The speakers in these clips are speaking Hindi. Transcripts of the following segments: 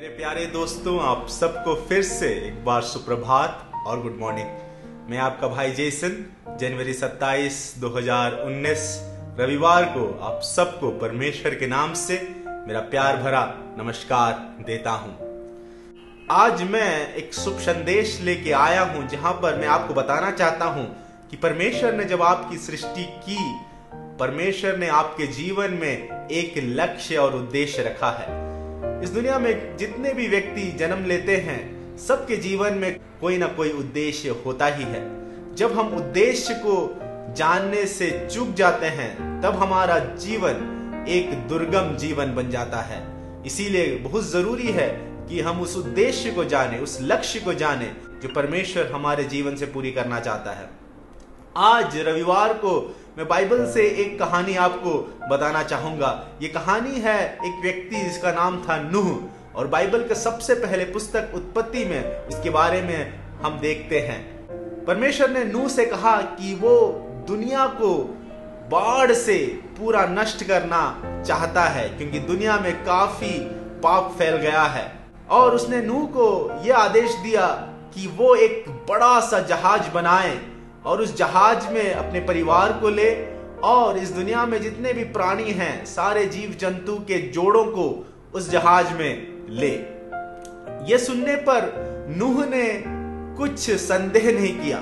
मेरे प्यारे दोस्तों, आप सबको फिर से एक बार सुप्रभात और गुड मॉर्निंग मैं आपका भाई जेसन, जनवरी 27 2019 रविवार को आप सबको परमेश्वर के नाम से मेरा प्यार भरा नमस्कार देता हूँ। आज मैं एक शुभ संदेश लेके आया हूँ, जहाँ पर मैं आपको बताना चाहता हूँ कि परमेश्वर ने जब आपकी सृष्टि की, परमेश्वर ने आपके जीवन में एक लक्ष्य और उद्देश्य रखा है। इस दुनिया में जितने भी व्यक्ति जन्म लेते हैं, सबके जीवन में कोई ना कोई उद्देश्य होता ही है। जब हम उद्देश्य को जानने से चूक जाते हैं, तब हमारा जीवन एक दुर्गम जीवन बन जाता है। इसीलिए बहुत ज़रूरी है कि हम उस उद्देश्य को जाने, उस लक्ष्य को जाने जो परमेश्वर हमारे जीवन से पूरी करना चाहता है। आज रविवार को मैं बाइबल से एक कहानी आपको बताना चाहूँगा। ये कहानी है एक व्यक्ति जिसका नाम था नूह, और बाइबल के सबसे पहले पुस्तक उत्पत्ति में इसके बारे में हम देखते हैं। परमेश्वर ने नूह से कहा कि वो दुनिया को बाढ़ से पूरा नष्ट करना चाहता है, क्योंकि दुनिया में काफ़ी पाप फैल गया है। और उसने नूह को यह आदेश दिया कि वो एक बड़ा सा जहाज़ बनाए और उस जहाज़ में अपने परिवार को ले और इस दुनिया में जितने भी प्राणी हैं, सारे जीव जंतु के जोड़ों को उस जहाज़ में ले। ये सुनने पर नूह ने कुछ संदेह नहीं किया।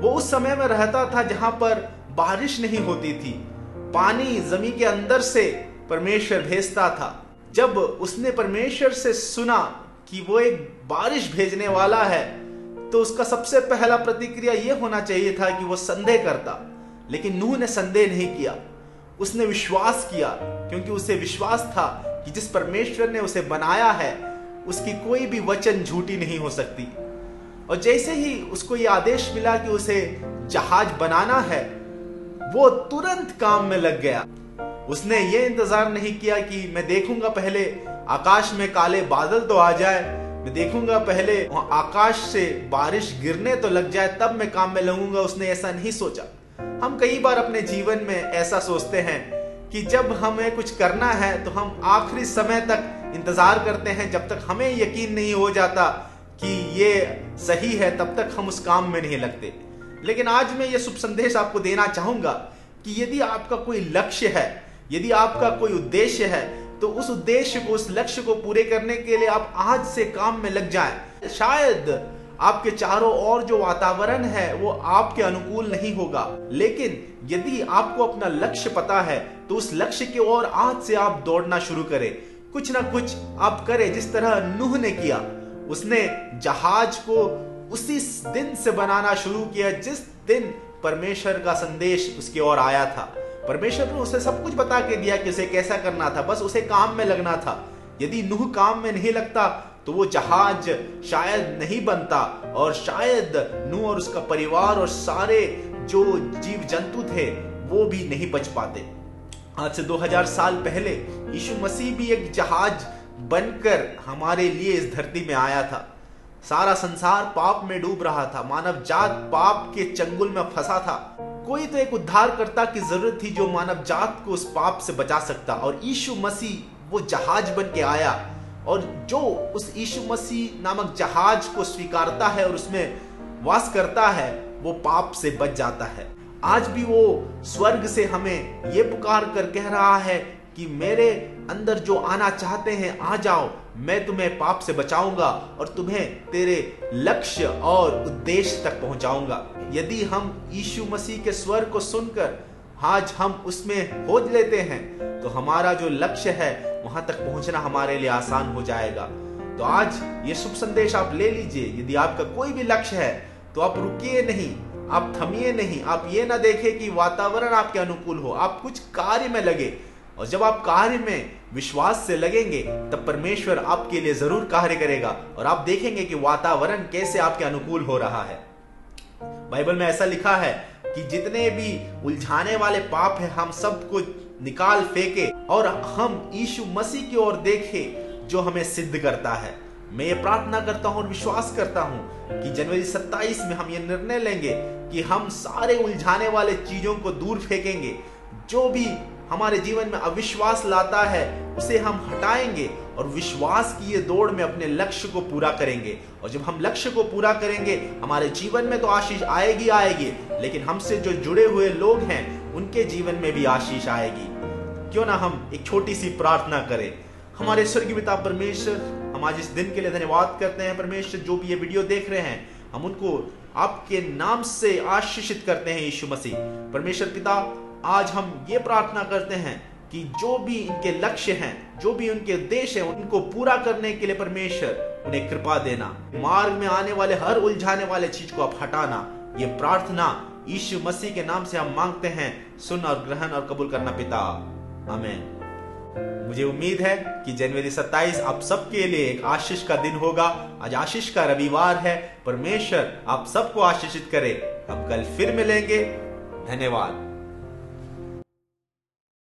वो उस समय में रहता था जहाँ पर बारिश नहीं होती थी। पानी ज़मीन के अंदर से परमेश्वर भेजता था। जब उसने परमेश्वर से सुना कि वो एक बारिश भेजने वाला है तो उसका सबसे पहला प्रतिक्रिया यह होना चाहिए था कि वो संदेह करता। लेकिन नूह ने संदेह नहीं किया। उसने विश्वास किया, क्योंकि उसे विश्वास था कि जिस परमेश्वर ने उसे बनाया है, उसकी कोई भी वचन झूठी नहीं हो सकती। और जैसे ही उसको यह आदेश मिला कि उसे जहाज़ बनाना है, वो तुरंत काम में लग गया। उसने ये इंतज़ार नहीं किया कि मैं देखूँगा पहले आकाश में काले बादल तो आ जाए मैं देखूँगा पहले आकाश से बारिश गिरने तो लग जाए, तब मैं काम में लगूँगा, उसने ऐसा नहीं सोचा। हम कई बार अपने जीवन में ऐसा सोचते हैं कि जब हमें कुछ करना है तो हम आखिरी समय तक इंतज़ार करते हैं, जब तक हमें यकीन नहीं हो जाता कि ये सही है, तब तक हम उस काम में नहीं लगते। लेकिन आज मैं ये शुभ संदेश आपको देना चाहूँगा कि यदि आपका कोई लक्ष्य है, यदि आपका कोई उद्देश्य है तो उस उद्देश्य को, उस लक्ष्य को पूरे करने के लिए आप आज से काम में लग जाएँ। शायद आपके चारों ओर जो वातावरण है, वो आपके अनुकूल नहीं होगा। लेकिन यदि आपको अपना लक्ष्य पता है तो उस लक्ष्य की ओर आज से आप दौड़ना शुरू करें। कुछ ना कुछ आप करें, जिस तरह नूह ने किया। उसने जहाज़ को उसी दिन से बनाना शुरू किया, जिस दिन परमेश्वर का संदेश उसकी ओर आया था। परमेश्वर ने उसे सब कुछ बता के दिया कि उसे कैसा करना था, बस उसे काम में लगना था। यदि नूह काम में नहीं लगता तो वो जहाज़ शायद नहीं बनता, और शायद नूह और उसका परिवार और सारे जो जीव जंतु थे, वो भी नहीं बच पाते। आज से 2000 साल पहले, यीशु मसीह भी एक जहाज़ बनकर हमारे लिए इस धरती में आया था। सारा संसार पाप में डूब रहा था, मानव जात पाप के चंगुल में फंसा था। कोई तो एक उद्धारकर्ता की ज़रूरत थी जो मानव जात को उस पाप से बचा सकता। और यीशु मसीह वो जहाज़ बन के आया। और जो उस यीशु मसीह नामक जहाज़ को स्वीकारता है और उसमें वास करता है, वो पाप से बच जाता है। आज भी वो स्वर्ग से हमें ये पुकार कर कह रहा है कि मेरे अंदर जो आना चाहते हैं, आ जाओ, मैं तुम्हें पाप से बचाऊँगा और तुम्हें तेरे लक्ष्य और उद्देश्य तक पहुंचाऊँगा। यदि हम यीशु मसीह के स्वर को सुनकर आज हम उसमें खोज लेते हैं तो हमारा जो लक्ष्य है, वहाँ तक पहुँचना हमारे लिए आसान हो जाएगा। तो आज ये शुभ संदेश आप ले लीजिए। यदि आपका कोई भी लक्ष्य है तो आप रुकिए नहीं, आप थमिए नहीं, आप ये ना देखें कि वातावरण आपके अनुकूल हो, आप कुछ कार्य में लगे। और जब आप कार्य में विश्वास से लगेंगे, तब परमेश्वर आपके लिए ज़रूर कार्य करेगा और आप देखेंगे कि वातावरण कैसे आपके अनुकूल हो रहा है। बाइबल में ऐसा लिखा है कि जितने भी उलझाने वाले पाप है, हम सबको निकाल फेंके और हम यीशु मसीह की ओर देखे, जो हमें सिद्ध करता है। मैं ये प्रार्थना करता हूँ और विश्वास करता हूँ कि जनवरी 27 में हम ये निर्णय लेंगे कि हम सारे उलझाने वाले चीज़ों को दूर फेंकेंगे, जो भी हमारे जीवन में अविश्वास लाता है, उसे हम हटाएँगे और विश्वास की ये दौड़ में अपने लक्ष्य को पूरा करेंगे। और जब हम लक्ष्य को पूरा करेंगे, हमारे जीवन में तो आशीष आएगी आएगी, लेकिन हमसे जो जुड़े हुए लोग हैं, उनके जीवन में भी आशीष आएगी। क्यों ना हम एक छोटी सी प्रार्थना करें। हमारे स्वर्गीय पिता परमेश्वर, हम आज इस दिन के लिए धन्यवाद करते हैं, परमेश्वर, जो भी ये वीडियो देख रहे हैं, हम उनको आपके नाम से आशीषित करते हैं यीशु मसीह। परमेश्वर पिता आज हम ये प्रार्थना करते हैं कि जो भी इनके लक्ष्य हैं, जो भी उनके उद्देश्य हैं, उनको पूरा करने के लिए परमेश्वर उन्हें कृपा देना। मार्ग में आने वाले, हर उलझाने वाले चीज़ को आप हटाना। ये प्रार्थना यीशु मसीह के नाम से हम मांगते हैं। सुन और ग्रहण और कबूल करना पिता। हमें मुझे उम्मीद है कि जनवरी 27 आप सबके लिए एक आशीष का दिन होगा। आज आशीष का रविवार है। परमेश्वर आप सबको आशीषित करे। अब कल फिर मिलेंगे। धन्यवाद।